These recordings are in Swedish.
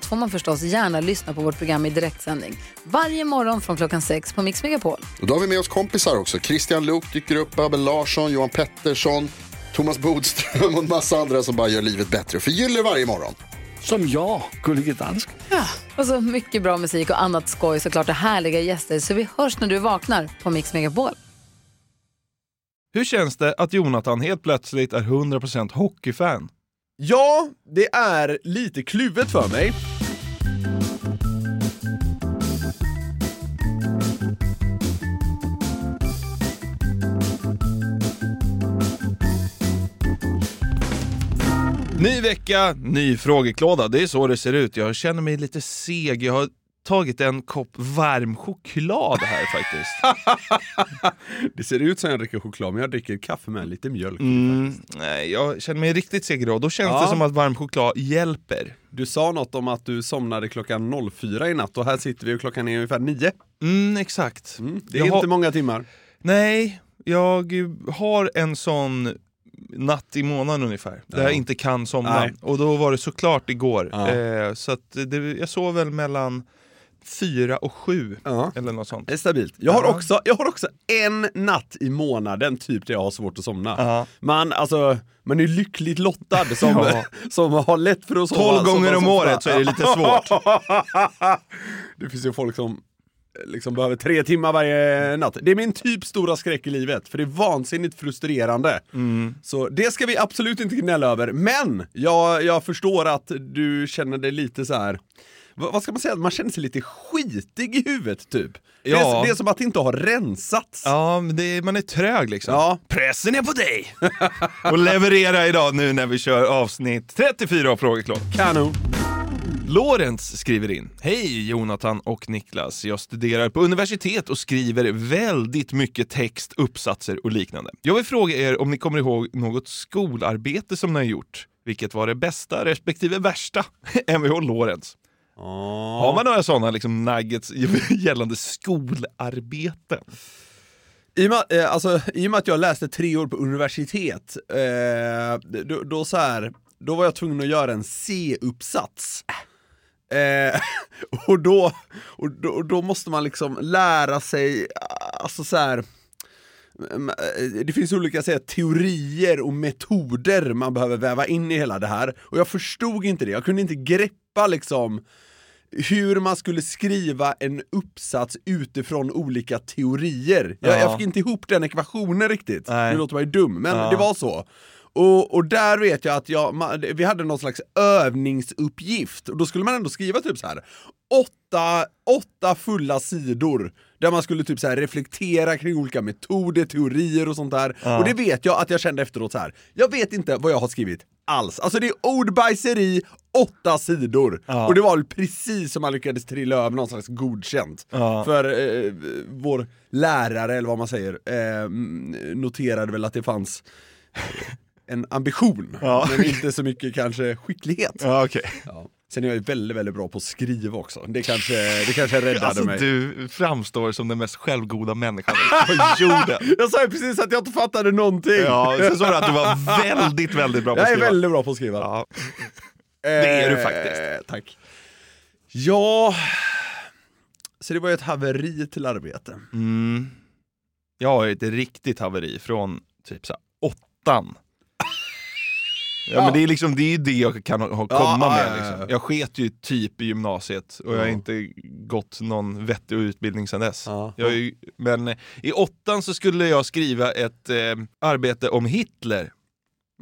allt får man förstås gärna lyssna på vårt program i direktsändning. Varje morgon från klockan sex på Mix Megapol. Och då har vi med oss kompisar också. Christian Luuk dyker upp, Abel Larsson, Johan Pettersson, Thomas Bodström och en massa andra som bara gör livet bättre och förgyller varje morgon. Som jag, Gullige Dansken. Och så mycket bra musik och annat skoj såklart och härliga gäster. Så vi hörs när du vaknar på Mix Megapol. Hur känns det att Jonathan helt plötsligt är 100% hockeyfan? Ja, det är lite kluvet för mig. Ny vecka, ny frågeklåda. Det är så det ser ut. Jag känner mig lite seg. Jag har tagit en kopp varm choklad här faktiskt. Det ser ut som jag dricker choklad, men jag dricker kaffe med lite mjölk. Mm, nej, jag känner mig riktigt seg idag. Då känns Ja. det som att varm choklad hjälper. Du sa något om att du somnade klockan 04 i natt och här sitter vi och klockan är ungefär 9. Mm, exakt. Det är Jag har- inte många timmar. Nej, jag har en sån natt i månaden ungefär, där Ja. jag inte kan somna. Nej. Och då var det såklart igår. Ja. Eh, så det, jag sov väl mellan fyra och sju, Ja. eller något sånt. Det är stabilt. Jag har, också, jag har också en natt i månaden typ där jag har svårt att somna. Man, alltså, man är lyckligt lottad som, som har lätt för att sova. 12 som- gånger om året så är det lite svårt. det finns ju folk som liksom behöver tre timmar varje natt. Det är min typ stora skräck i livet, för det är vansinnigt frustrerande. Mm. Så det ska vi absolut inte gnälla över. Men jag, jag förstår att du känner dig lite så här. vad vad ska man säga, man känner sig lite skitig i huvudet typ. Det, är, Ja. det är som att det inte har rensats. Ja, men det, man är trög liksom. Ja. Pressen är på dig! och leverera idag nu när vi kör avsnitt 34 av Frågeklådan. Kanon. Lorentz skriver in. Hej Jonathan och Niklas. Jag studerar på universitet och skriver väldigt mycket text, uppsatser och liknande. Jag vill fråga er om ni kommer ihåg något skolarbete som ni har gjort. Vilket var det bästa respektive värsta? Mvh Lorentz. Har man några sådana liksom, nuggets gällande skolarbeten? I och, med, eh, alltså, I och med att jag läste tre år på universitet, eh, då, då, så här, då var jag tvungen att göra en C-uppsats. Eh, och, då, och, då, och då måste man liksom lära sig, alltså så här, eh, det finns olika här, teorier och metoder man behöver väva in i hela det här. Och jag förstod inte det, jag kunde inte greppa liksom hur man skulle skriva en uppsats utifrån olika teorier. Jag, Ja. jag fick inte ihop den ekvationen riktigt. Nej. Nu låter man ju dum, men Ja. det var så. Och, och där vet jag att jag, man, vi hade någon slags övningsuppgift, och då skulle man ändå skriva typ så här åtta, åtta fulla sidor där man skulle typ så här reflektera kring olika metoder, teorier och sånt där. Och det vet jag att jag kände efteråt så här. jag vet inte vad jag har skrivit alls. Alltså det är ordbajseri, åtta sidor. Och det var väl precis som man lyckades trilla över någon slags godkänt. Ja. För eh, vår lärare, eller vad man säger, eh, noterade väl att det fanns en ambition, Ja. men inte så mycket kanske skicklighet. Ja, okej. Ja. Sen är jag ju väldigt, väldigt bra på att skriva också. Det kanske, det kanske räddade Alltså mig. du framstår som den mest självgoda människan på jorden. Jag sa ju precis att jag inte fattade någonting! Ja, sen sa du att du var väldigt, väldigt bra på att jag är skriva. väldigt bra på att skriva. Ja. det är du faktiskt. Tack. Ja, så det var ju ett haveri till arbete. Mm. Jag har ju ett riktigt haveri från typ så åttan. Ja, men det är liksom det, är det jag kan ha, Ja, komma ja, med. ja, ja. Liksom. Jag sket ju typ i gymnasiet och jag har Ja. inte gått någon vettig utbildning sedan dess. Ja. Ju, men i åttan så skulle jag skriva ett eh, arbete om Hitler.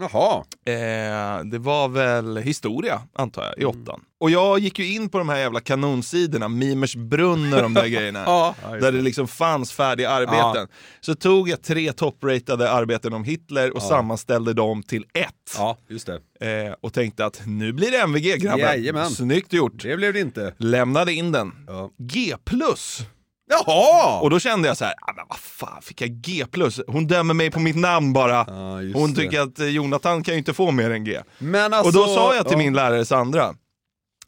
Jaha. Eh, det var väl historia, antar jag, i Mm. åttan. Och jag gick ju in på de här jävla kanonsidorna, Mimers brunn och de där grejerna. Ja. där det liksom fanns färdiga arbeten. Så tog jag tre toppratade arbeten om Hitler och sammanställde dem till ett. Ja, just det. Eh, och tänkte att nu blir det MVG grabbar. Jajamän. Snyggt gjort. Det blev det inte. Lämnade in den. Ja. G+. Jaha! Och då kände jag så här, ah, men vad fan fick jag G+. Hon dömer mig på mitt namn bara. Just Hon det. tycker att eh, Jonathan kan ju inte få mer än G. Alltså, och då sa jag till ja. min lärare Sandra,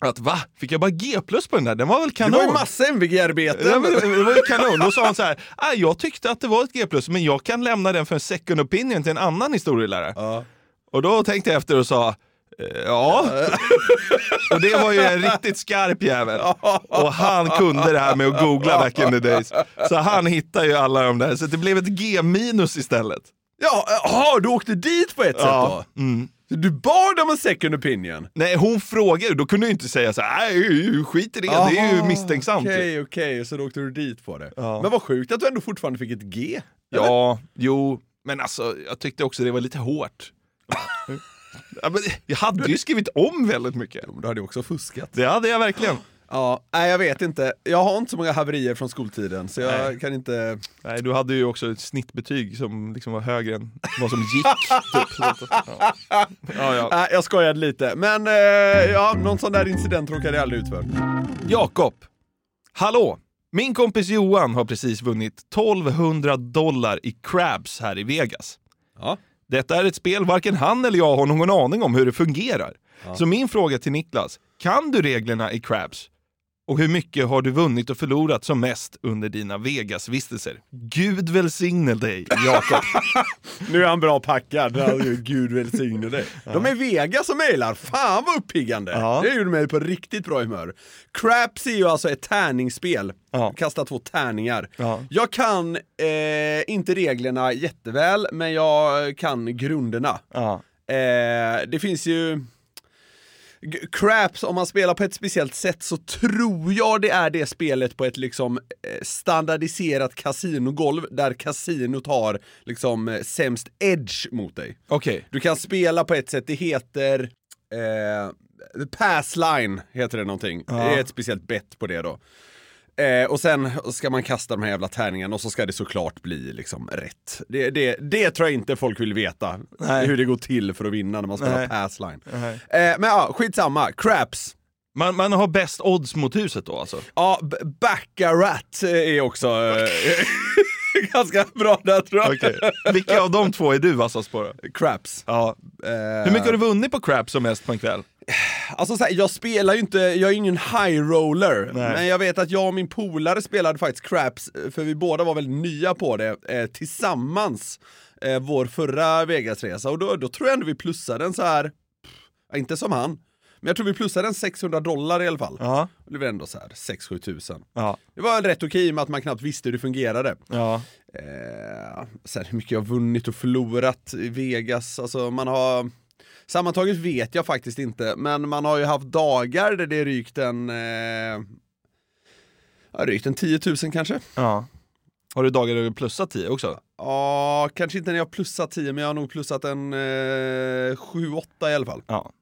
att va? Fick jag bara G på den där? Den var väl Det kanon? var ju massa MVG-arbeten. Ja, det var ju kanon. Då sa hon så här, ah, jag tyckte att det var ett G+, men jag kan lämna den för en second opinion till en annan historielärare. Ja. Och då tänkte jag efter och sa, ja. och det var ju en riktigt skarp jävel. Och han kunde det här med att googla back in the days. Så han hittade ju alla de där, så det blev ett G minus istället. Ja, jaha, du åkte dit på ett Ja. sätt då? Du bad om en second opinion? Nej, hon frågade, då kunde jag inte säga så här, nej skit i det, det är ju misstänksamt. typ. Okej, okej, så då åkte du dit på det. Ja. Men vad sjukt att du ändå fortfarande fick ett G. Ja, jo, men alltså jag tyckte också det var lite hårt. ja, men jag hade ju skrivit om väldigt mycket. Du hade ju också fuskat. Det hade jag verkligen. Ja, nej jag vet inte. Jag har inte så många haverier från skoltiden, så jag Nej. kan inte... Nej, du hade ju också ett snittbetyg som liksom var högre än vad som gick. typ. Ja. Ja, ja. Nej, jag skojade lite. Men eh, ja, någon sån där incident råkade jag aldrig ut för. Jakob, hallå! Min kompis Johan har precis vunnit 1200 dollar i crabs här i Vegas. Ja. Detta är ett spel varken han eller jag har någon aning om hur det fungerar. Så min fråga till Niklas, kan du reglerna i crabs? Och hur mycket har du vunnit och förlorat som mest under dina Vegas-vistelser? Gud välsigne dig, Jakob. Nu är han bra packad, alltså, gud välsigne dig. De är Vegas och mejlar, fan vad uppiggande! Ja. Det gjorde mig på riktigt bra humör. Craps är ju alltså ett tärningsspel, Ja. kasta två tärningar. Ja. Jag kan eh, inte reglerna jätteväl, men jag kan grunderna. ja. Eh, det finns ju... Craps, om man spelar på ett speciellt sätt så tror jag det är det spelet på ett liksom eh, standardiserat kasinogolv där kasinot har liksom eh, sämst edge mot dig. Okej. Du kan spela på ett sätt, det heter eh, The Pass Line, heter det någonting. Det är ett speciellt bett på det då. Eh, och sen ska man kasta de här jävla tärningarna och så ska det såklart bli liksom rätt. Det, det, det tror jag inte folk vill veta, Nej. hur det går till för att vinna när man spelar Nej. pass line. Nej. Eh, men ja, skitsamma. Craps. Man, man har bäst odds mot huset då alltså? Ja, Baccarat är också eh, ganska bra där tror jag. Okej. Vilka av de två är du vassast på då? Craps. Ja. Eh, Hur mycket har du vunnit på crap som mest på en kväll? Alltså så här, jag spelar ju inte, jag är ingen high roller, Nej. men jag vet att jag och min polare spelade faktiskt craps, för vi båda var väldigt nya på det, eh, tillsammans, eh, vår förra Vegasresa, och då, då tror jag ändå vi plussade en så här, pff, inte som han, men jag tror vi plussade en 600 dollar i alla fall. Ja. Det var ändå så här 6-7 tusen. Ja. Det var rätt okej med att man knappt visste hur det fungerade. Ja. Eh, sen hur mycket jag vunnit och förlorat i Vegas, alltså man har Sammantaget vet jag faktiskt inte, men man har ju haft dagar där det rykt en eh, rykt en 10 000 kanske. ja. Har du dagar där du plussat 10 också? Ja, kanske inte när jag plussat 10, men jag har nog plussat en eh, 7-8 i alla fall. Ja.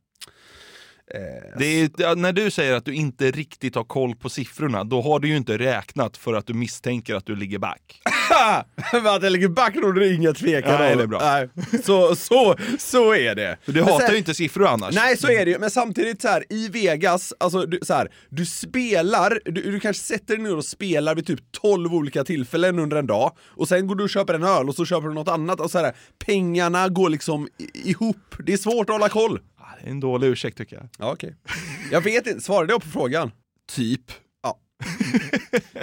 Är, när du säger att du inte riktigt har koll på siffrorna, då har du ju inte räknat för att du misstänker att du ligger back. Att jag ligger back råder det inga tvekan Nej, det är bra. Nej, så, så, så är det. Du hatar sen- ju inte siffror annars. Nej så är det ju, men samtidigt så här i Vegas, alltså du, så här, du spelar, du, du kanske sätter dig ner och spelar vid typ 12 olika tillfällen under en dag, och sen går du och köper en öl och så köper du något annat, och så här, pengarna går liksom ihop, det är svårt att hålla koll. En dålig ursäkt tycker jag. Ja okej. Jag vet inte, svarade jag på frågan? Typ.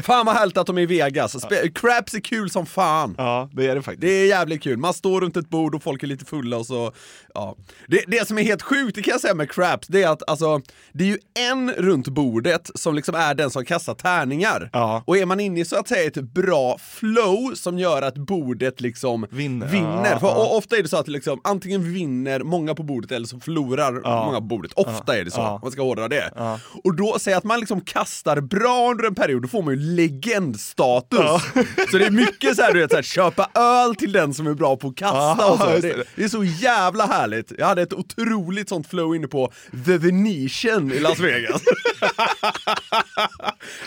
Fan vad härligt att de är i Vegas, Spe- Craps är kul som fan. Ja, det är det faktiskt. Det är jävligt kul, man står runt ett bord och folk är lite fulla och så, ja. Det, det som är helt sjukt, det kan jag säga med craps, det är att alltså, det är ju en runt bordet som liksom är den som kastar tärningar. Ja. Och är man inne i så att säga ett bra flow som gör att bordet liksom Vinner. vinner. Ja, För ja. ofta är det så att liksom, antingen vinner många på bordet eller så förlorar många på bordet. Ofta är det så, om man ska hårdra det. Och då, säg att man liksom kastar bra under en period, då får man ju legendstatus. Så det är mycket så här, du vet, så här, köpa öl till den som är bra på att kasta och så. det. det är så jävla härligt. Härligt. Jag hade ett otroligt sånt flow inne på The Venetian i Las Vegas.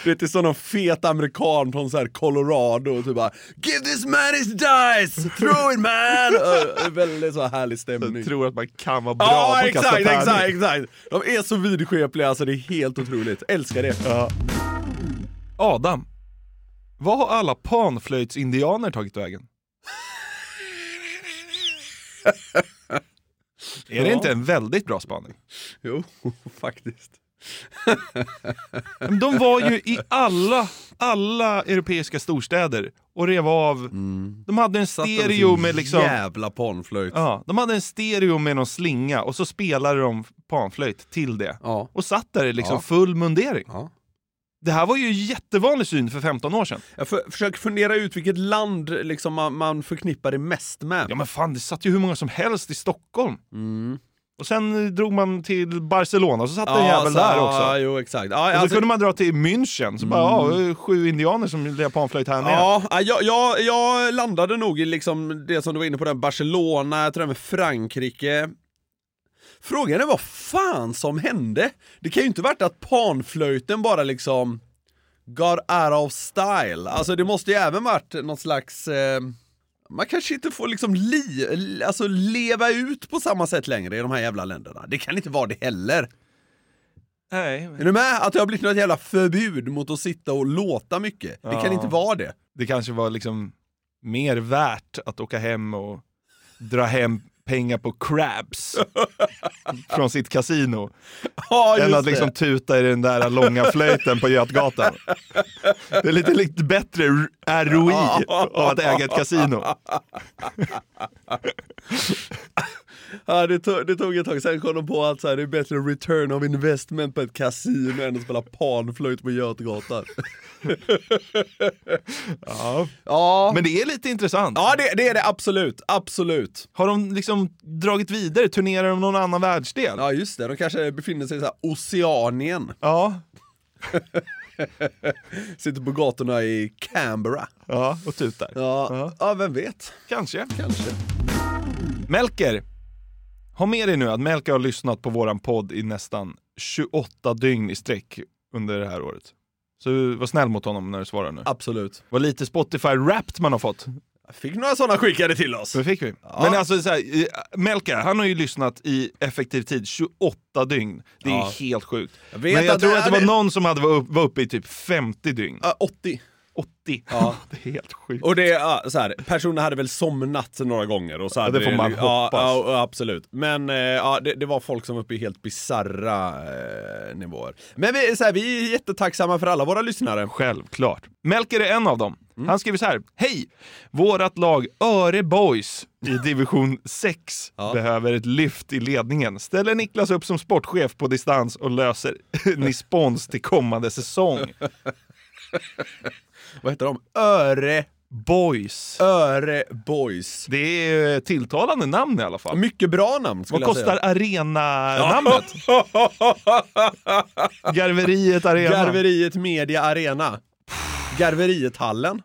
du vet, det är sån någon fet amerikan från så här Colorado och typ bara Give this man his dice! Throw it man! Uh, väldigt så härlig stämning. Jag tror att man kan vara bra Ja, på att kasta exakt, exakt, exakt! De är så vidskepliga, alltså det är helt otroligt. Älskar det. Adam, vad har alla panflöjtsindianer tagit vägen? Är det Ja. inte en väldigt bra spaning? Jo, faktiskt. De var ju i alla, alla europeiska storstäder och rev av. De hade en stereo med liksom... Jävla panflöjt. Ja, de hade en stereo med någon slinga och så spelade de panflöjt till det. Ja. Och satt där i liksom Ja. full mundering. Ja. Det här var ju jättevanlig syn för 15 år sedan. Jag för, försöker fundera ut vilket land liksom man, man förknippar det mest med. Ja men fan, det satt ju hur många som helst i Stockholm. Mm. Och sen eh, drog man till Barcelona så satt det en jävel så- där ja, också. jo exakt. Ja, Och så alltså- kunde man dra till München, så bara, ja, sju indianer som lirar panflöjt här nere. Ja, ja, jag, jag, jag landade nog i liksom det som du var inne på, där, Barcelona, jag tror med Frankrike. Frågan är vad fan som hände? Det kan ju inte varit att panflöjten bara liksom got out of style. Alltså det måste ju även varit något slags... Eh, man kanske inte får liksom li, alltså leva ut på samma sätt längre i de här jävla länderna. Det kan inte vara det heller. Nej, Är du med? Att det har blivit något jävla förbud mot att sitta och låta mycket. Det kan Ja. inte vara det. det kanske var liksom mer värt att åka hem och dra hem pengar på crabs från sitt kasino Ja, än att liksom det. tuta i den där långa flöjten på Götgatan. Det är lite, lite bättre ROI av att äga ett kasino. Ja, det, tog, det tog ett tag, sen kom de på att så här, det är bättre return of investment på ett kasino än att spela panflöjt på Götgatan. Ja. Ja, Men det är lite intressant. ja det, det är det absolut, absolut. Har de liksom dragit vidare? Turnerar de någon annan världsdel? Ja just det, de kanske befinner sig i så här Oceanien. Ja, Sitter på gatorna i Canberra. ja och tutar. Ja, ja. vem vet? Kanske. Kanske. Melker, ha med dig nu att Melker har lyssnat på våran podd i nästan 28 dygn i sträck under det här året. Så var snäll mot honom när du svarar nu. Absolut. Vad lite Spotify Wrapped man har fått. Jag fick några sådana skickade till oss. Det fick vi. Men alltså så här, Melker, han har ju lyssnat i effektiv tid 28 dygn. Det är Ja. helt sjukt. Jag Men jag att tror att det var någon som hade var upp- var uppe i typ 50 dygn. Ja, 80. 80. Ja. det är helt sjukt. Och det, ja, så här, personen hade väl somnat några gånger och så hade det får man ja, hoppas. Ja, ja, absolut. Men eh, ja, det, det var folk som var uppe i helt bisarra eh, nivåer. Men vi, så här, vi är jättetacksamma för alla våra lyssnare. Självklart. Melker är en av dem. Han skriver så här. Hej! Vårat lag Öre Boys i division 6 Ja. behöver ett lyft i ledningen. Ställer Niklas upp som sportchef på distans och löser Nispons till kommande säsong. Vad heter de? Öre, Boys. Öre Boys. Det är eh, tilltalande namn i alla fall. Mycket bra namn Vad kostar arena-namnet? Garveriet Arena. Garveriet Media Arena. Garveriet-hallen.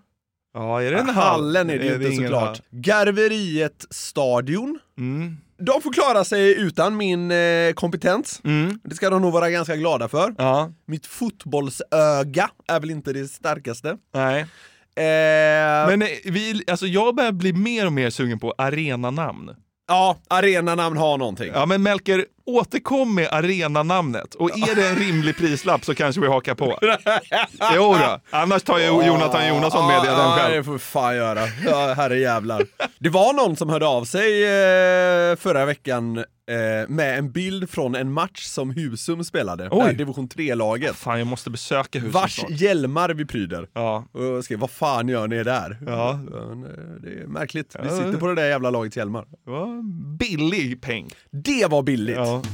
Ja, är det en hall? Hallen är det ju inte såklart. Garveriet Stadion. Mm. De får klara sig utan min eh, kompetens. Mm. Det ska de nog vara ganska glada för. Ja, Mitt fotbollsöga är väl inte det starkaste. nej. Eh, Men eh, vi, alltså jag börjar bli mer och mer sugen på arenanamn. ja, arenanamn har någonting. Ja men Melker, återkom med arenanamnet. Och är det en rimlig prislapp så kanske vi hakar på. Jo då. annars tar ju Jonathan Jonasson med den Ja, själv. det får vi fan göra. Ja, herre jävlar. Det var någon som hörde av sig eh, förra veckan eh, med en bild från en match som Husum spelade. Det här Oj. division 3-laget. Fan jag måste besöka huset Vars snart. hjälmar vi pryder. Ja. Och jag skrev, vad fan gör ni där? Ja. Eh, Det är märkligt. Vi sitter på det där jävla lagets hjälmar. Det var billig peng. Det var billigt. Ja.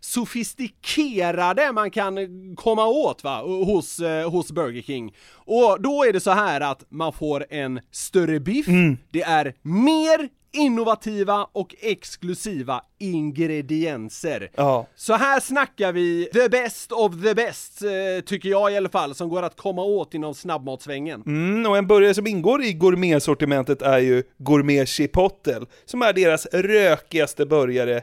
sofistikerade man kan komma åt va, hos, eh, hos Burger King. Och då är det så här att man får en större biff, det är mer innovativa och exklusiva ingredienser. Ja. Så här snackar vi the best of the best, eh, tycker jag i alla fall, som går att komma åt inom snabbmatsvängen. Mm, och en burgare som ingår i gourmetsortimentet är ju Gourmet Chipotle, som är deras rökigaste burgare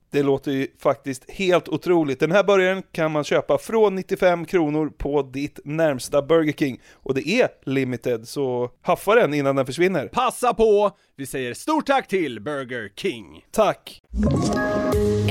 Det låter ju faktiskt helt otroligt. Den här burgaren kan man köpa från 95 kronor på ditt närmsta Burger King. Och det är limited, så haffa den innan den försvinner. Passa på! Vi säger stort tack till Burger King. Tack!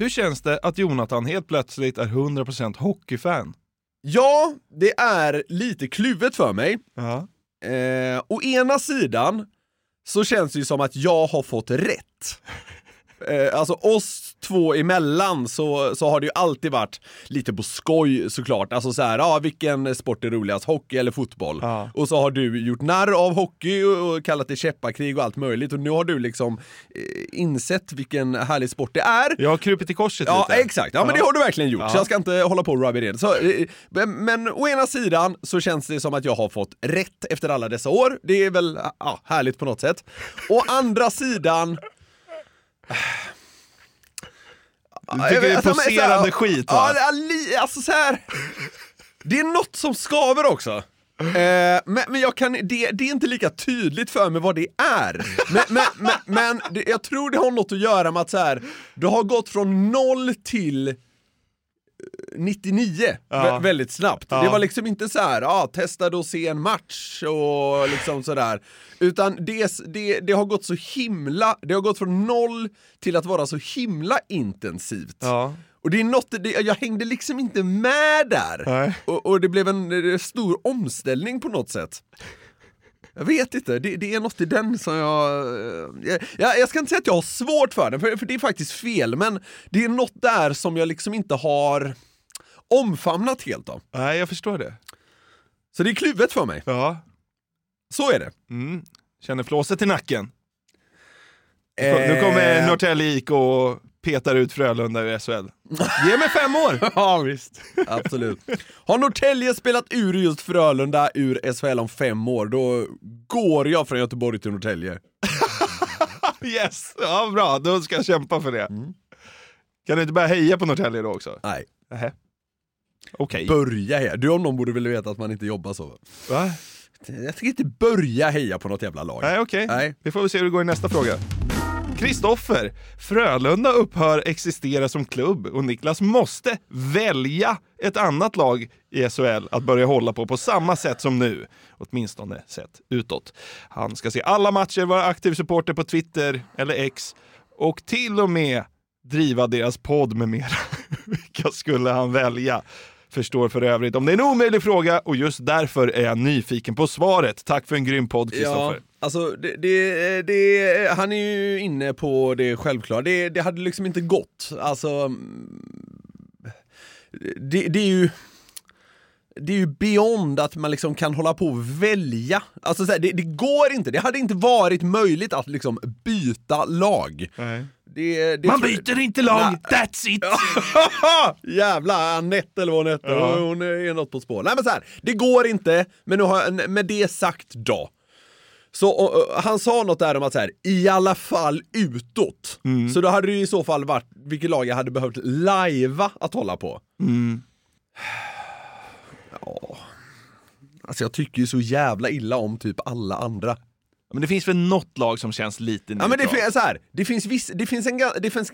hur känns det att Jonathan helt plötsligt är 100% hockeyfan? Ja, det är lite kluvet för mig. Ja. Eh, å ena sidan så känns det ju som att jag har fått rätt. Eh, alltså oss två emellan så, så har det ju alltid varit lite på skoj såklart. Alltså så här, ja vilken sport är roligast, hockey eller fotboll? Ja. Och så har du gjort narr av hockey och, och kallat det käppakrig och allt möjligt och nu har du liksom eh, insett vilken härlig sport det är. Jag har krupit i korset Ja, lite. exakt. Ja, men det har du verkligen gjort, så jag ska inte hålla på och rubba in. Så, eh, men, å ena sidan så känns det som att jag har fått rätt efter alla dessa år. Det är väl ja, härligt på något sätt. Å andra sidan... Du tycker det är Alltså, poserande skit va? Ja, alltså så här. Det är något som skaver också. Eh, men men jag kan, det, det är inte lika tydligt för mig vad det är. Men, men, men, men det, jag tror det har något att göra med att så här, du har gått från noll till 99 Ja. vä- väldigt snabbt. Ja. Det var liksom inte så här, ja, testade att se en match och liksom sådär. Utan det, det, det har gått så himla, det har gått från noll till att vara så himla intensivt. Ja. Och det är något, det, jag hängde liksom inte med där. Och, och det blev en eh, stor omställning på något sätt. Jag vet inte, det, det är något i den som jag, eh, jag... Jag ska inte säga att jag har svårt för den, för, för det är faktiskt fel, men det är något där som jag liksom inte har omfamnat helt av. Nej, jag förstår det. Så det är kluvet för mig. Ja. Så är det. Mm. Känner flåset i nacken. Nu kom- Nu kommer Eh, Norrtälje IK och petar ut Frölunda ur SHL. Ge mig fem år! Ja visst, absolut. Har Norrtälje spelat ur just Frölunda ur SHL om fem år, då går jag från Göteborg till Norrtälje. Yes! Ja, bra. Då ska jag kämpa för det. Mm. Kan du inte börja heja på Norrtälje då också? Nej. Nähä. Okej. Börja heja. Du om någon borde väl veta att man inte jobbar så? Va? Jag tänker inte börja heja på något jävla lag. Nej, okej. Nej. Vi får väl se hur det går i nästa fråga. Kristoffer, Frölunda upphör existera som klubb och Niklas måste välja ett annat lag i SHL att börja hålla på på samma sätt som nu. Åtminstone sett utåt. Han ska se alla matcher, vara aktiv supporter på Twitter eller X och till och med driva deras podd med mera. Vilka skulle han välja? Förstår för övrigt om det är en omöjlig fråga och just därför är jag nyfiken på svaret. Tack för en grym podd, Ja, Kristoffer. alltså det, det, det, han är ju inne på det självklara. Det, det hade liksom inte gått. Alltså, det, det är ju det är ju beyond att man liksom kan hålla på och välja. Alltså här, det, det går inte, det hade inte varit möjligt att liksom byta lag. Nej. Det, det Man byter inte lag, Nej. that's it! Jävla Anette eller vad hon heter, Ja. hon är något på spår. Nej men så här, det går inte, men nu har jag, med det sagt då. Så och, och, han sa något där om att så här, i alla fall utåt. Mm. Så då hade det i så fall varit vilket lag jag hade behövt lajva att hålla på. Mm. Ja. Alltså jag tycker ju så jävla illa om typ alla andra. Men det finns väl något lag som känns lite Ja men det, neutralt. fin- så här, det finns viss, det finns en det finns,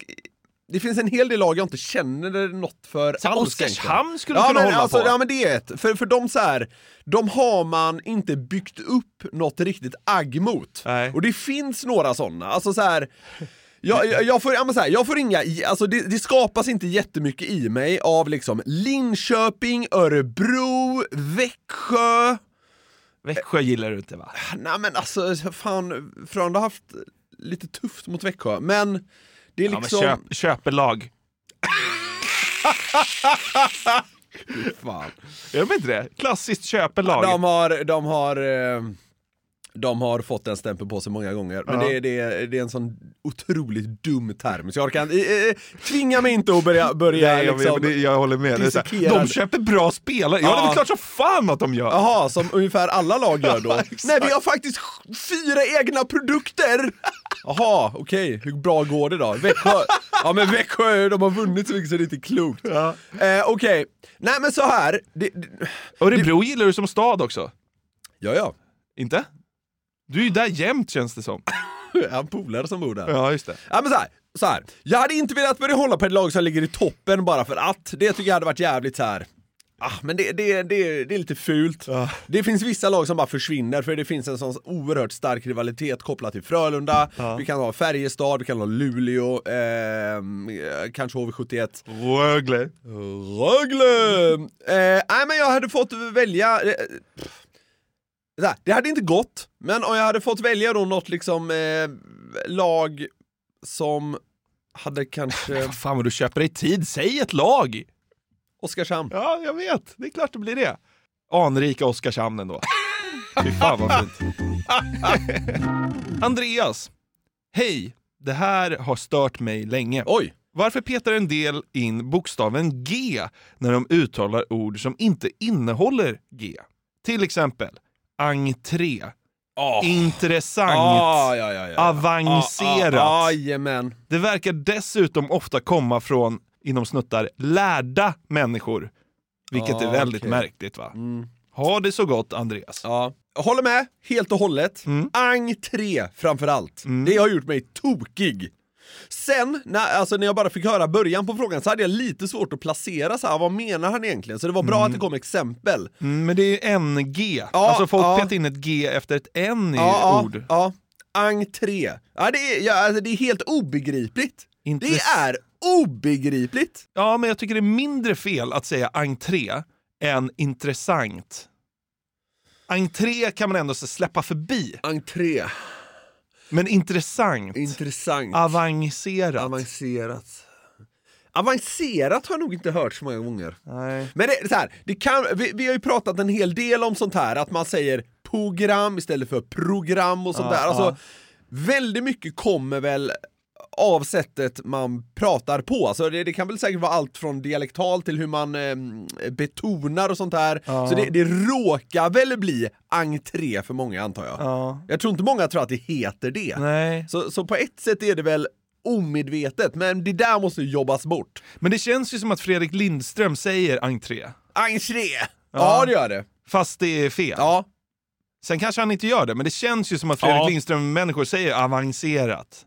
det finns en hel del lag jag inte känner något för Så alls Oskarshamn skulle ja, kunna men, hålla alltså, på. Ja men det är ett, för, för de så här, de har man inte byggt upp något riktigt agg mot. Nej. Och det finns några sådana, alltså så här. Jag, jag, jag, får, ja, men så här, jag får inga, alltså det, det skapas inte jättemycket i mig av liksom Linköping, Örebro, Växjö. Växjö gillar du inte va? Nej men alltså, fan, Frölunda har haft lite tufft mot Växjö, men det är Ja, liksom... men köp, köpelag. Fan. Är de inte det? Klassiskt köpelag. De har, de har, eh, de har fått den stämpeln på sig många gånger, men Ja. det, är- det, det är en sån otroligt dum term, så jag kan, eh, eh, tvinga mig inte att börja, börja Nej, jag, liksom... jag, det- jag håller med. Det här, de köper bra spelare. Ja, det är Ja. väl klart som fan att de gör. Jaha, som ungefär alla lag gör då. Nej, vi har faktiskt fyra egna produkter! Jaha, okej, hur bra går det då? Växjö, ja men Växjö, de har vunnit så mycket så det är inte klokt. Ja. Eh, okej, nej men så här. Det, det, Örebro gillar du som stad också. ja, ja. Inte? Du är ju där jämt känns det som. Jag har en polare som bor där. Ja, just det. Ja men så här, så här. Jag hade inte velat börja hålla på ett lag som ligger i toppen bara för att. Det tycker jag hade varit jävligt så här. Ah, men det, det, det, det är lite fult. Det finns vissa lag som bara försvinner för det finns en sån oerhört stark rivalitet kopplat till Frölunda. Vi kan ha Färjestad, vi kan ha Luleå, ehm, eh, kanske HV71. Rögle. Rögle! Eh, nej men jag hade fått välja... Eh, pff. Så här, det hade inte gått, men om jag hade fått välja då något liksom eh, lag som hade kanske... Fan vad du köper dig tid. Säg ett lag! Oskarshamn. Ja, jag vet. Det är klart det blir det. Anrika Oskarshamn ändå. Fy fan vad fint. Andreas. Hej! Det här har stört mig länge. Oj! Varför petar en del in bokstaven G när de uttalar ord som inte innehåller G? Till exempel entré, intressant, Ah, ja, ja, ja. avancerat. Jajamän. Det verkar dessutom ofta komma från, inom snuttar, lärda människor. Vilket är väldigt okej. märkligt va? Mm. Ha det så gott Andreas. Ja. Jag håller med, helt och hållet. Mm. Entré framför allt. Det har gjort mig tokig. Sen, när, alltså när jag bara fick höra början på frågan så hade jag lite svårt att placera så här, vad menar han egentligen? Så det var bra att det kom exempel. Mm, men det är NG. Ja, alltså folk ja. petar in ett G efter ett N i ja, ord. Ja. Entré. Ja, det, är, ja, alltså, det är helt obegripligt. Det Intress- är obegripligt. Ja, men jag tycker det är mindre fel att säga entré än intressant. Entré kan man ändå släppa förbi, Entré. Men intressant, Intressant. avancerat. Avancerat. Avancerat har jag nog inte hört så många gånger. Nej. Men det, så här, det kan, vi, vi har ju pratat en hel del om sånt här, att man säger program istället för program och sånt Ja, där. Alltså, ja. Väldigt mycket kommer väl av sättet man pratar på. Alltså det, det kan väl säkert vara allt från dialektal till hur man eh, betonar och sånt här. Ja. Så det, det råkar väl bli entré för många antar jag. Ja. Jag tror inte många tror att det heter det. Nej. Så, så på ett sätt är det väl omedvetet, men det där måste jobbas bort. Men det känns ju som att Fredrik Lindström säger entré, Entré! Ja, det gör det. fast det är fel. Ja, Sen kanske han inte gör det, men det känns ju som att Fredrik Ja. Lindström-människor säger avancerat.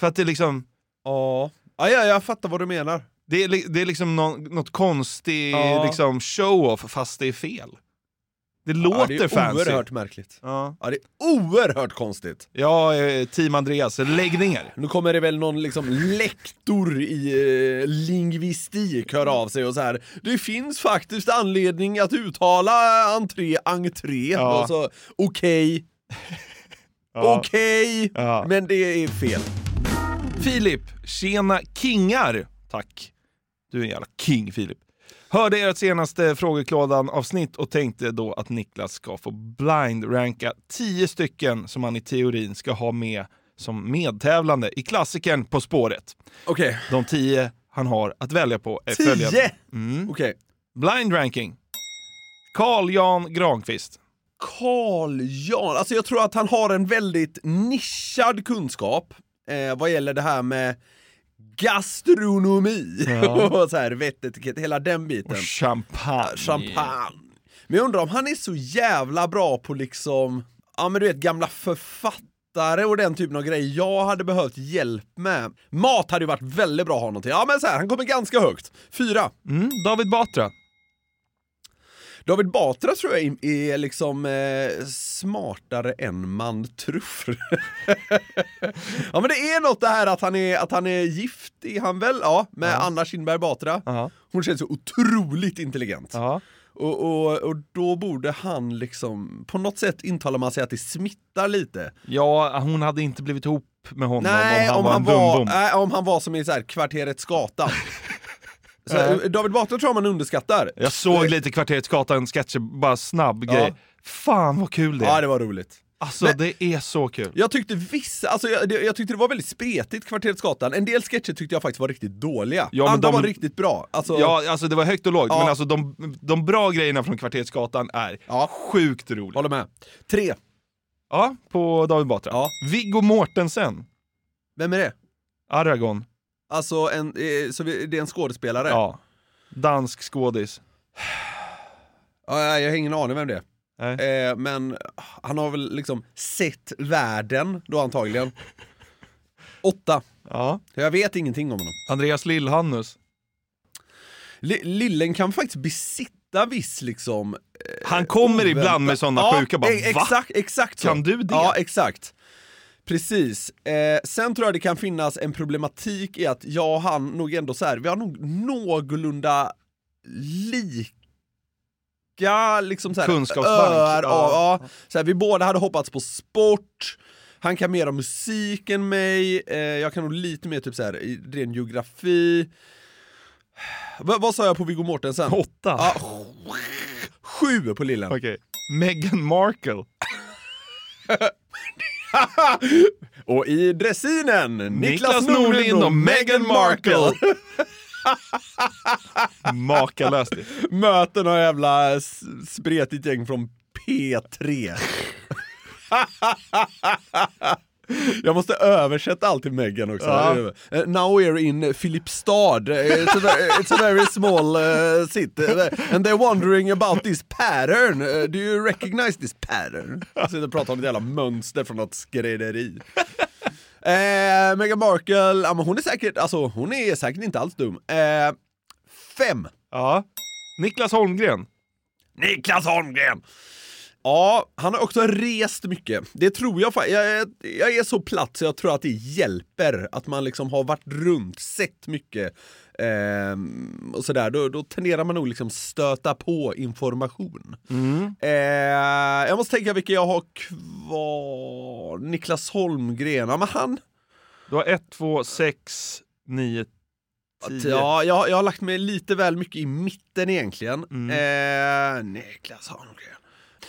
För att det är liksom, ja. Ja, ja, jag fattar vad du menar. det är, det är liksom nå- något konstigt Ja. liksom show-off fast det är fel. Det ja, låter det är fancy. oerhört märkligt. Ja. Ja, det är oerhört konstigt. Ja, eh, team Andreas, lägg ner. Nu kommer det väl någon liksom lektor i eh, lingvistik höra av sig och så här. Det finns faktiskt anledning att uttala entré, entré. Ja. Och så, okej, Ja. okej, Ja. men det är fel. Filip, tjena kingar! Tack. Du är en jävla king Filip. Hörde ert senaste Frågeklådan-avsnitt och tänkte då att Niklas ska få blind-ranka 10 stycken som han i teorin ska ha med som medtävlande i klassikern På spåret. Okej. De tio han har att välja på är följande. Tio? Mm. Okej. Blind ranking. Carl Jan Granqvist. Carl Jan, alltså jag tror att han har en väldigt nischad kunskap eh, vad gäller det här med gastronomi Ja. och så här vettetikett, hela den biten. Och champagne. Champagne. Men jag undrar om han är så jävla bra på liksom, ja men du vet gamla författare och den typen av grejer jag hade behövt hjälp med. Mat hade ju varit väldigt bra att ha någonting. Ja men så här, han kommer ganska högt. Fyra. Mm. David Batra. David Batra tror jag är, liksom eh, smartare än man tror. ja men det är något det här att han är, att han är gift, är han väl? Ja, med Anna Kinberg Batra. Ja. Hon känns så otroligt intelligent. Ja. Och, och, och då borde han liksom, på något sätt intalar man sig att det smittar lite. Ja, hon hade inte blivit ihop med honom Nej, om han om var han en var, dumbom. nej, om han var som i så här, kvarteret Skatan. så, Nej. David Batra tror jag man underskattar. Jag såg lite Kvarteret Skatan-sketcher, bara snabb Ja. grej. Fan vad kul det är! Ja, det var roligt. Alltså Men- det är så kul. Jag tyckte vissa, alltså jag, det- jag tyckte det var väldigt spretigt, Kvarteret Skatan. En del sketcher tyckte jag faktiskt var riktigt dåliga. Ja, Andra de- var riktigt bra. Alltså, Ja, alltså det var högt och lågt, Ja. men alltså de, de bra grejerna från Kvarteret Skatan är Ja. sjukt roliga. håller med. Tre. Ja, på David Batra. Ja. Viggo Mortensen, Vem är det? Aragon. Alltså, en, eh, så det är en skådespelare? Ja. Dansk skådis. Ja, jag har ingen aning vem det är. Eh, men han har väl liksom sett världen då antagligen. Åtta. Ja. Jag vet ingenting om honom. Andreas Lillhannus. Li- Lillen kan faktiskt besitta viss liksom... Han kommer oväntat- ibland med sådana ja, sjuka bara e- va? exakt, exakt så. Kan du det? Ja, exakt. Precis. Eh, sen tror jag det kan finnas en problematik i att jag och han nog ändå så här, vi har nog någorlunda lika liksom så här, Kunskapsbank. av, ja. Så här, vi båda hade hoppats på sport, han kan mer om musik än mig, eh, jag kan nog lite mer typ så här, i ren geografi. Va, vad sa jag på Viggo Mortensen? Åtta. Ja, sju på lillen. Okej. Meghan Markle. och i dressinen, Niklas, Niklas Norlind och och Meghan Markle. Makalöst. Möter några jävla spretigt gäng från P3. Jag måste översätta allt till Meghan också. Ja. Eh, Now we're in Filipstad. Eh, It's a, very, it's a very small uh, city. And they're wondering about this pattern. Eh, do you recognize this pattern? Jag sitter och pratar om ett jävla mönster från något skrädderi. Eh, Meghan Markle, ja, men hon är säkert, alltså hon är säkert inte alls dum. Eh, fem. Ja. Niklas Holmgren. Niklas Holmgren! Ja, han har också rest mycket. Det tror jag jag, är- jag är så platt så jag tror att det hjälper att man liksom har varit runt, sett mycket ehm, och sådär. Då, då tenderar man nog liksom stöta på information. Eh, jag måste tänka vilka jag har kvar. Niklas Holmgren, ja men han... Du har 1, 2, 6, 9, 10. Ja, jag, jag har lagt mig lite väl mycket i mitten egentligen. Eh, Niklas Holmgren.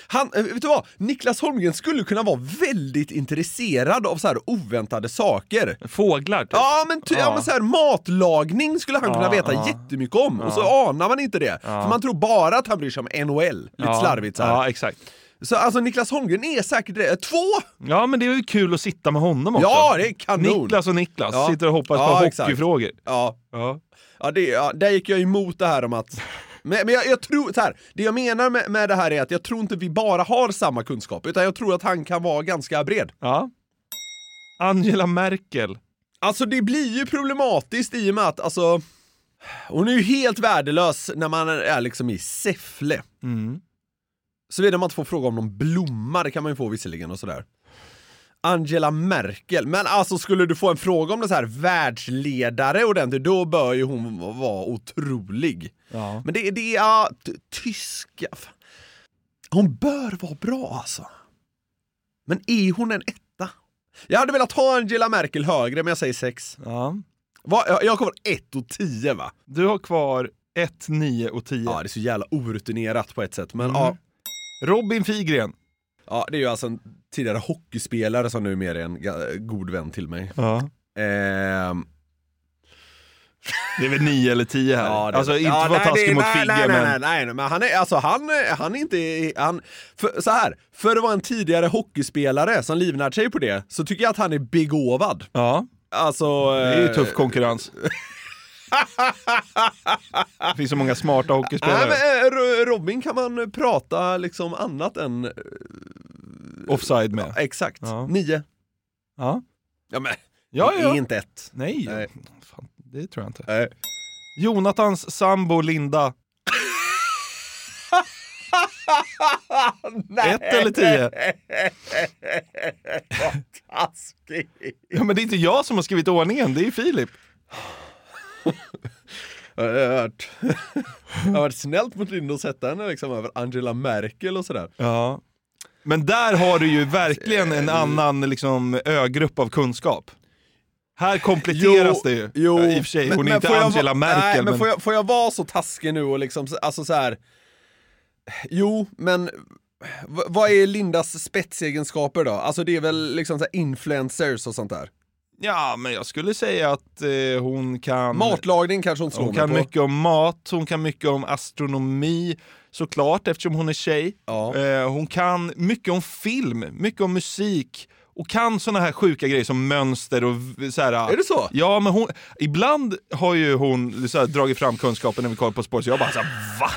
Han, eh, vet du vad? Niklas Holmgren skulle kunna vara väldigt intresserad av så här oväntade saker. Fåglar typ. Ja men, ty, ja. Ja. men så här, matlagning skulle han kunna Ja, veta ja. jättemycket om, och så anar man inte det. För man tror bara att han bryr sig om NHL, lite ja. slarvigt så här. Ja, exakt. Så alltså Niklas Holmgren är säkert det. Två! Ja, men det är ju kul att sitta med honom också. Ja, det är kanon! Niklas och Niklas Ja. sitter och hoppas Ja, på exakt. hockeyfrågor. Ja, Ja. Ja, det, ja, där gick jag emot det här om att... Men, men jag, jag tror, så här, det jag menar med, med det här är att jag tror inte vi bara har samma kunskap, utan jag tror att han kan vara ganska bred. ja. Angela Merkel. Alltså det blir ju problematiskt i och med att, alltså... Hon är ju helt värdelös när man är liksom i Säffle. Mm. Såvida man inte får fråga om någon blomma, det kan man ju få visserligen och sådär. Angela Merkel, men alltså skulle du få en fråga om det så här världsledare ordentligt, då bör ju hon vara otrolig. Ja. Men det, det är, ja, tyska... Hon bör vara bra alltså. Men är hon en etta? Jag hade velat ha Angela Merkel högre, men jag säger sex. ja. Va? Jag, jag kommer 1 och 10 va? Du har kvar 1, 9 och 10. Ja, det är så jävla orutinerat på ett sätt, men Mm. ja. Robin Figren. Ja, det är ju alltså en tidigare hockeyspelare som numera är en god vän till mig. Ja. Ehm, Det är väl nio eller tio här. Ja, det- alltså inte ja, vara nej, taskig mot nej, Figge, nej, men... nej, nej, nej, men han är, alltså han, han är inte, han, för, så här, för att vara en tidigare hockeyspelare som livnärt sig på det, så tycker jag att han är begåvad. Ja, Alltså... det är ju eh, tuff konkurrens. det finns så många smarta Nej, hockeyspelare. men eh, Ro- Robin kan man prata liksom annat än... eh, Offside med. Exakt, Ja. nio. Ja, Ja men, ja. det är ja. inte ett. Nej, Nej. Fan, det tror jag inte. Nej. Jonathans sambo Linda. Ett eller tio? Vad taskigt. Ja, men det är inte jag som har skrivit ordningen, det är ju Filip. Jag har varit, jag har varit snällt mot Linda och sätta henne liksom över Angela Merkel och sådär. Ja. Men där har du ju verkligen en annan liksom, ögrupp av kunskap. Här kompletteras det ju. Jo, I och för sig, hon är inte får jag Angela va- Merkel. Nej, men, men Får, jag, får jag vara så taskig nu och liksom, alltså så här. Jo, men vad är Lindas spetsegenskaper då? Alltså det är väl liksom så här influencers och sånt där. Ja, men jag skulle säga att eh, hon kan... Matlagning kanske hon slår Hon kan på. mycket om mat, hon kan mycket om astronomi, såklart eftersom hon är tjej. Ja. Eh, hon kan mycket om film, mycket om musik och kan såna här sjuka grejer som mönster och så här. Är det så? Ja, men hon, ibland har ju hon så här, dragit fram kunskapen när vi kollar på sport, så jag bara så här, va?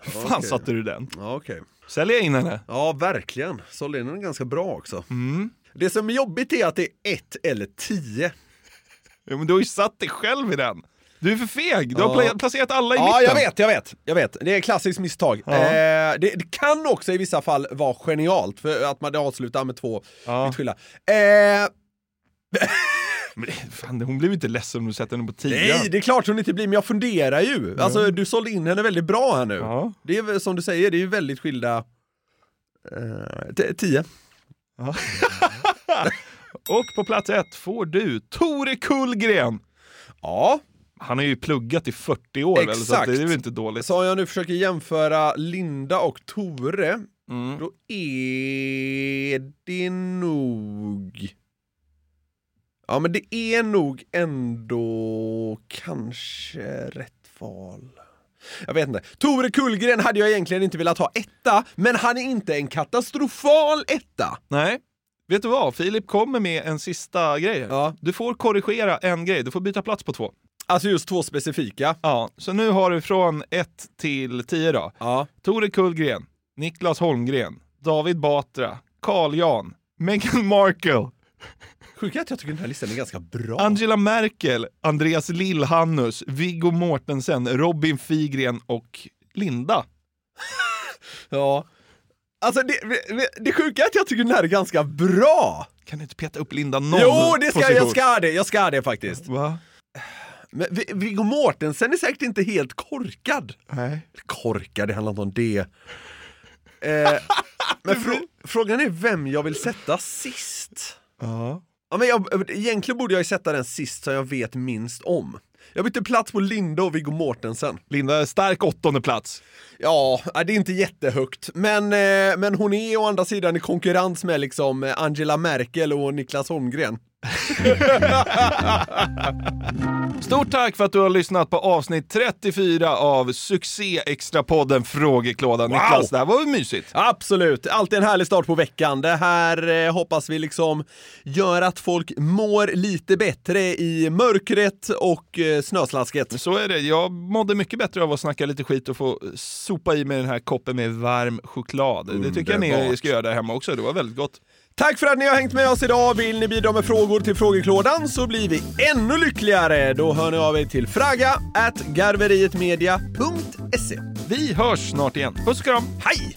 Hur fan Okej. satte du den? Ja, okej. Säljer jag in henne? Ja, verkligen. Sålde in den ganska bra också. Mm. Det som är jobbigt är att det är ett eller tio. Ja, men du har ju satt dig själv i den. Du är för feg, du Ja. har pla- placerat alla i Ja, mitten. jag vet, jag vet, jag vet. Det är ett klassiskt misstag. Ja. Eh, det, det kan också i vissa fall vara genialt, för att man avslutar med två Ja. Eh, Men fan, hon blev ju inte ledsen om du sätter henne på 10. nej, det är klart hon inte blir, men jag funderar ju. Alltså, du sålde in henne väldigt bra här nu. Ja. Det är som du säger, det är ju väldigt skilda... Eh, t- tio. Och på plats ett får du Tore Kullgren. Ja, Han har ju pluggat i 40 år väl, så Exakt. det är väl inte dåligt. så om jag nu försöker jämföra Linda och Tore, Mm. då är det nog... Ja, men det är nog ändå kanske rätt val. Jag vet inte. Tore Kullgren hade jag egentligen inte velat ha etta, men han är inte en katastrofal etta. Nej, vet du vad? Filip kommer med en sista grej. Ja. Du får korrigera en grej, du får byta plats på två. Alltså just två specifika. Ja, så nu har du från 1 till 10 då. Ja. Tore Kullgren, Niklas Holmgren, David Batra, Carl Jan, Meghan Markle, Sjukt att jag tycker den här listan är ganska bra. Angela Merkel, Andreas Lillhannus, Viggo Mortensen, Robin Figren och Linda. Ja. Alltså det, det, sjuka är att jag tycker den här är ganska bra. Kan du inte peta upp Linda någon Jo, det ska jag, position? jag ska det, jag ska det faktiskt. Va? Men Vi- Viggo Mortensen är säkert inte helt korkad. Nej. Korkad, det handlar inte om det. Eh, men frå, frågan är vem jag vill sätta sist. Ja. Ja, men jag, egentligen borde jag ju sätta den sist som jag vet minst om. Jag bytte plats på Linda och Viggo Mortensen. Linda, stark åttonde plats. Ja, det är inte jättehögt. Men, eh, men hon är å andra sidan i konkurrens med liksom eh, Angela Merkel och Niklas Holmgren. Stort tack för att du har lyssnat på avsnitt 34 av succé extrapodden Frågeklådan. Wow! Niklas, det här var väl mysigt? Absolut, alltid en härlig start på veckan. Det här eh, hoppas vi liksom gör att folk mår lite bättre i mörkret och eh, snöslasket. Så är det. Jag mådde mycket bättre av att snacka lite skit och få sopa i mig den här koppen med varm choklad. Det tycker jag ni Underbart. ska göra där hemma också. Det var väldigt gott. Tack för att ni har hängt med oss idag. Vill ni bidra med frågor till frågeklådan så blir vi ännu lyckligare. Då hör ni av er till fraga at garverietmedia.se. Vi hörs snart igen. Puss och kram! Hej!